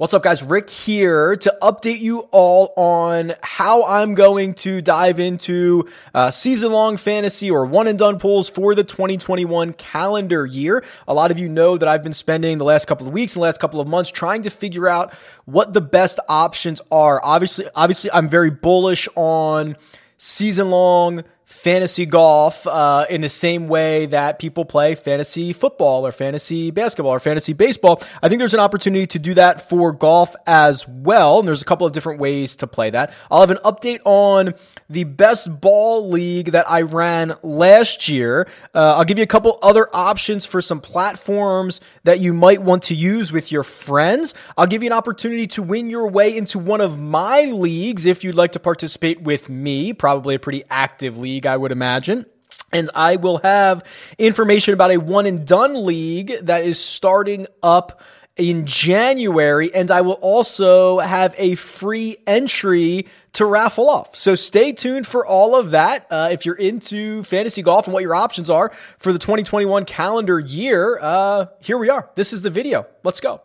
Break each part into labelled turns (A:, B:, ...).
A: What's up, guys? Rick here to update you all on how I'm going to dive into uh, season long fantasy or one and done pools for the 2021 calendar year. A lot of you know that I've been spending the last couple of weeks and the last couple of months trying to figure out what the best options are. Obviously, obviously, I'm very bullish on season long fantasy golf uh, in the same way that people play fantasy football or fantasy basketball or fantasy baseball. I think there's an opportunity to do that for golf as well. And there's a couple of different ways to play that. I'll have an update on the best ball league that I ran last year. Uh, I'll give you a couple other options for some platforms that you might want to use with your friends. I'll give you an opportunity to win your way into one of my leagues if you'd like to participate with me. Probably a pretty active league league, I would imagine. And I will have information about a one and done league that is starting up in January. And I will also have a free entry to raffle off. So stay tuned for all of that. Uh, if you're into fantasy golf and what your options are for the 2021 calendar year, uh, here we are. This is the video. Let's go.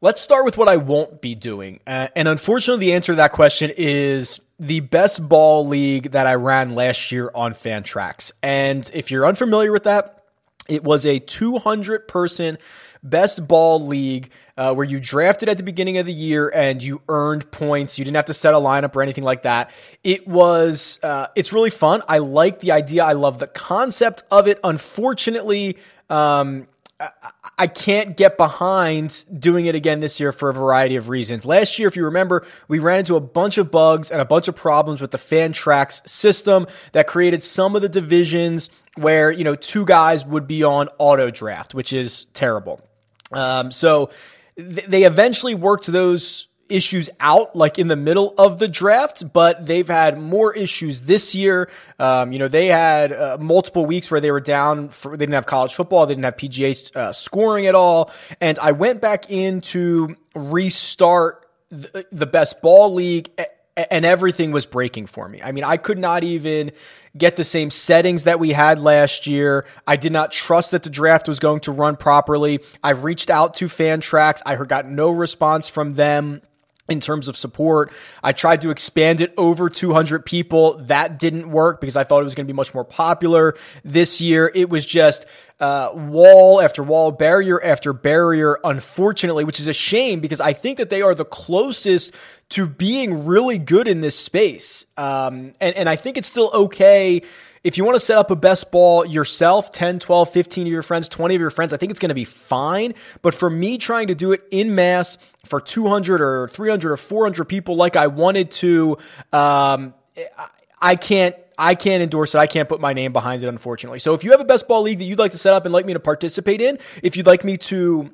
A: Let's start with what I won't be doing. Uh, and unfortunately, the answer to that question is the best ball league that I ran last year on Fantrax. And if you're unfamiliar with that, it was a 200 person best ball league uh, where you drafted at the beginning of the year and you earned points. You didn't have to set a lineup or anything like that. It was, uh, it's really fun. I like the idea. I love the concept of it. Unfortunately, um, I can't get behind doing it again this year for a variety of reasons. Last year, if you remember, we ran into a bunch of bugs and a bunch of problems with the Fantrax system that created some of the divisions where, you know, two guys would be on auto draft, which is terrible. Um, so th- they eventually worked those issues out like in the middle of the draft, but they've had more issues this year. Um, you know, they had uh, multiple weeks where they were down for, they didn't have college football. They didn't have PGA uh, scoring at all. And I went back in to restart the, the best ball league and everything was breaking for me. I mean, I could not even get the same settings that we had last year. I did not trust that the draft was going to run properly. I reached out to Fantrax. I got no response from them in terms of support. I tried to expand it over 200 people. That didn't work because I thought it was going to be much more popular this year. It was just uh, wall after wall, barrier after barrier, unfortunately, which is a shame because I think that they are the closest to being really good in this space. Um, and, and I think it's still okay if you want to set up a best ball yourself 10 12 15 of your friends 20 of your friends i think it's going to be fine but for me trying to do it in mass for 200 or 300 or 400 people like i wanted to um, i can't I can't endorse it. I can't put my name behind it, unfortunately. So if you have a best ball league that you'd like to set up and like me to participate in, if you'd like me to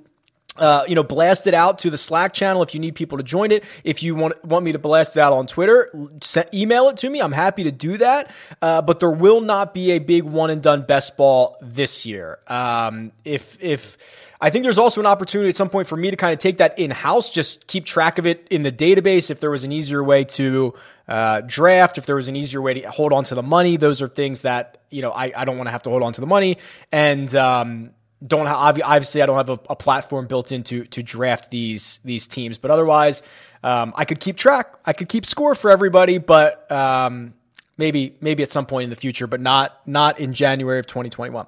A: uh, you know, blast it out to the Slack channel if you need people to join it. If you want want me to blast it out on Twitter, send, email it to me. I'm happy to do that. Uh, but there will not be a big one and done best ball this year. Um, if if I think there's also an opportunity at some point for me to kind of take that in house, just keep track of it in the database. If there was an easier way to uh, draft, if there was an easier way to hold on to the money, those are things that you know I, I don't want to have to hold on to the money and. Um, don't have obviously I don't have a, a, platform built into to draft these these teams, but otherwise um, I could keep track. I could keep score for everybody, but um, maybe maybe at some point in the future, but not not in January of 2021.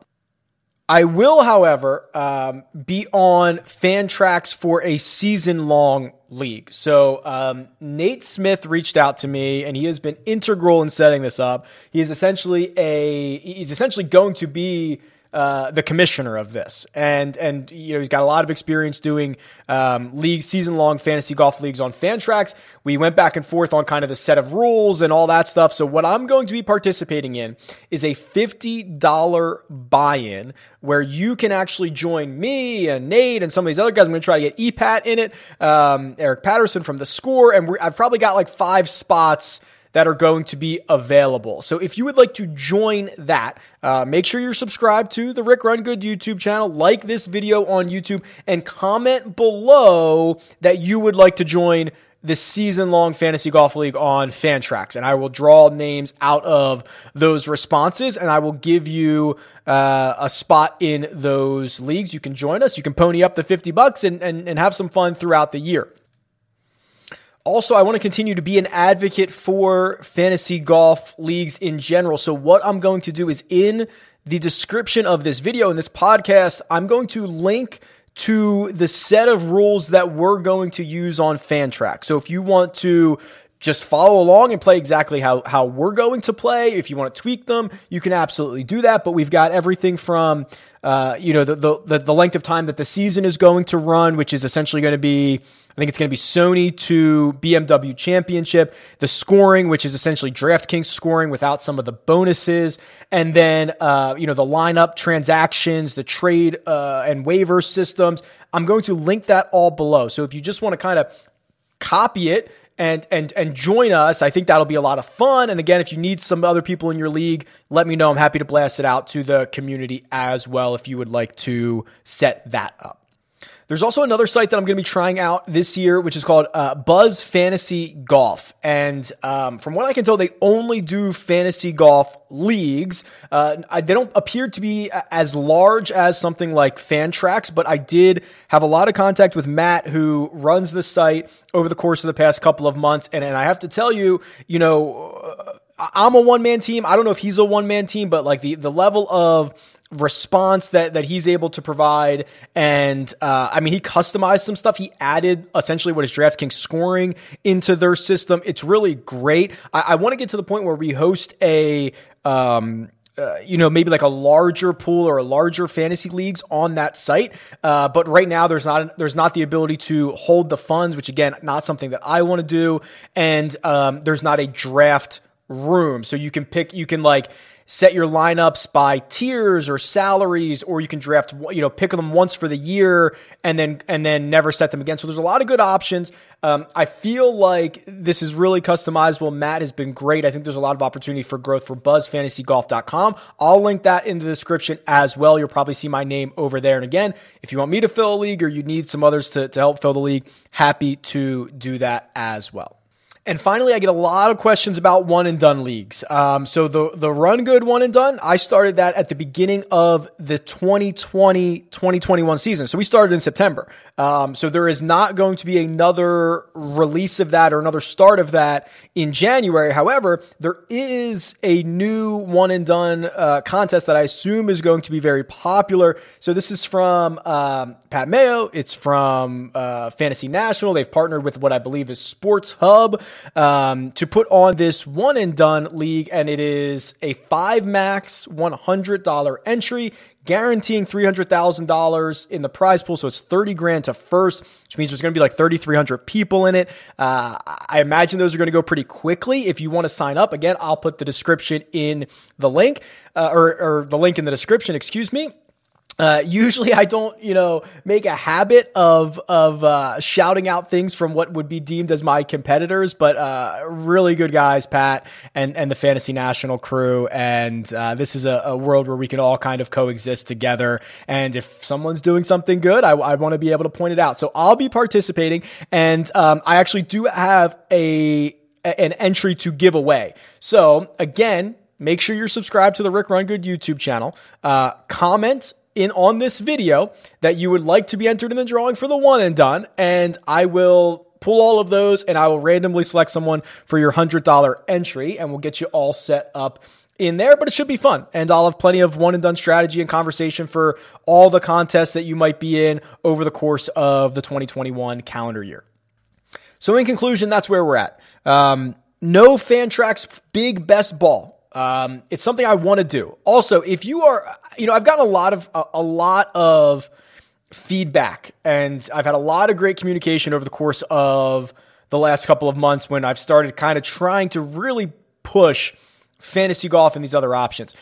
A: I will, however, um, be on Fantrax for a season long league. So um, Nate Smith reached out to me, and he has been integral in setting this up. He is essentially a he's essentially going to be uh, the commissioner of this, and and you know he's got a lot of experience doing um, league season long fantasy golf leagues on Fantrax. We went back and forth on kind of the set of rules and all that stuff. So what I'm going to be participating in is a fifty dollar buy-in where you can actually join me and Nate and some of these other guys. I'm going to try to get EPAT in it, um, Eric Patterson from the Score, and I've probably got like five spots that are going to be available. So if you would like to join that, uh, make sure you're subscribed to the Rick Run Good YouTube channel, like this video on YouTube, and comment below that you would like to join the season long fantasy golf league on Fantrax, and I will draw names out of those responses, and I will give you uh, a spot in those leagues. You can join us. You can pony up the fifty bucks and, and, and have some fun throughout the year. Also, I want to continue to be an advocate for fantasy golf leagues in general. So, what I'm going to do is in the description of this video and this podcast, I'm going to link to the set of rules that we're going to use on Fantrax. So if you want to just follow along and play exactly how, how we're going to play. If you want to tweak them, you can absolutely do that. But we've got everything from, uh, you know, the, the, the length of time that the season is going to run, which is essentially going to be, I think it's going to be Sony to BMW Championship, the scoring, which is essentially DraftKings scoring without some of the bonuses, and then, uh, you know, the lineup transactions, the trade uh, and waiver systems. I'm going to link that all below. So if you just want to kind of copy it and and and join us. I think that'll be a lot of fun. And again, if you need some other people in your league, let me know. I'm happy to blast it out to the community as well if you would like to set that up. There's also another site that I'm going to be trying out this year, which is called uh, Buzz Fantasy Golf. And um, from what I can tell, they only do fantasy golf leagues. Uh, they don't appear to be as large as something like Fantrax, but I did have a lot of contact with Matt, who runs the site over the course of the past couple of months. And, and I have to tell you, you know, uh, I'm a one man team. I don't know if he's a one man team, but like the, the level of response that that he's able to provide and uh, I mean he customized some stuff he added essentially what is DraftKings scoring into their system it's really great I, I want to get to the point where we host a um, uh, you know, maybe like a larger pool or a larger fantasy leagues on that site. Uh, but right now, there's not there's not the ability to hold the funds, which again, not something that I want to do. And um, there's not a draft room, so you can pick. You can like set your lineups by tiers or salaries, or you can draft, you know, pick them once for the year and then and then never set them again. So there's a lot of good options. Um, I feel like this is really customizable. Matt has been great. I think there's a lot of opportunity for growth for buzzfantasygolf.com. I'll link that in the description as well. You'll probably see my name over there. And again, if you want me to fill a league or you need some others to, to help fill the league, happy to do that as well. And finally, I get a lot of questions about one and done leagues. Um, so the the run good one and done, I started that at the beginning of the 2020 2021 season. So we started in September. Um, so there is not going to be another release of that or another start of that in January. However, there is a new one and done uh, contest that I assume is going to be very popular. So this is from um, Pat Mayo. It's from uh, Fantasy National. They've partnered with what I believe is Sports Hub um, to put on this one and done league, and it is a five max $100 entry guaranteeing $300,000 in the prize pool. So it's 30 grand to first, which means there's going to be like 3,300 people in it. Uh, I imagine those are going to go pretty quickly. If you want to sign up, again, I'll put the description in the link, uh, or, or the link in the description, excuse me. Uh, usually I don't, you know, make a habit of of uh, shouting out things from what would be deemed as my competitors, but uh, really good guys, Pat and and the Fantasy National crew, and uh, this is a, a, world where we can all kind of coexist together. And if someone's doing something good, I, I want to be able to point it out. So I'll be participating, and um, I actually do have a an entry to give away. So again, make sure you're subscribed to the Rick Rungood YouTube channel. Uh, comment in on this video that you would like to be entered in the drawing for the one and done, and I will pull all of those and I will randomly select someone for your $100 entry and we'll get you all set up in there, but it should be fun. And I'll have plenty of one and done strategy and conversation for all the contests that you might be in over the course of the 2021 calendar year. So, in conclusion, that's where we're at. Um, no Fantrax big best ball um, it's something I want to do. Also, if you are, you know, I've gotten a lot of a, a, lot of feedback, and I've had a lot of great communication over the course of the last couple of months when I've started kind of trying to really push fantasy golf and these other options.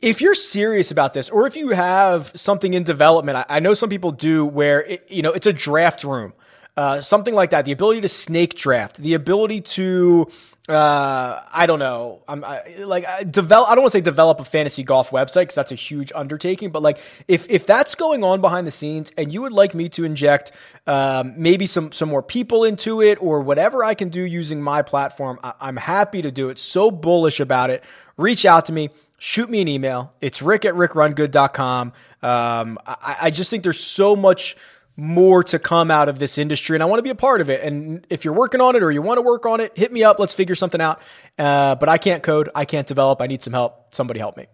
A: If you're serious about this, or if you have something in development, I, I know some people do where it, you know it's a draft room uh, something like that. The ability to snake draft, the ability to uh, I don't know. I'm I, like I develop. I don't want to say develop a fantasy golf website because that's a huge undertaking. But like, if if that's going on behind the scenes, and you would like me to inject um, maybe some some more people into it or whatever I can do using my platform, I, I'm happy to do it. So bullish about it. Reach out to me. Shoot me an email. It's rick at rickrungood.com. Um, I, I just think there's so much more to come out of this industry and I want to be a part of it. And if you're working on it or you want to work on it, hit me up. Let's figure something out. Uh, but I can't code. I can't develop. I need some help. Somebody help me.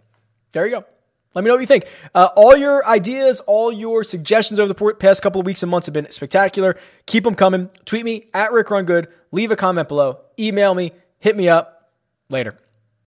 A: There you go. Let me know what you think. Uh, all your ideas, all your suggestions over the past couple of weeks and months have been spectacular. Keep them coming. Tweet me at Rick Run Good. Leave a comment below. Email me. Hit me up. Later.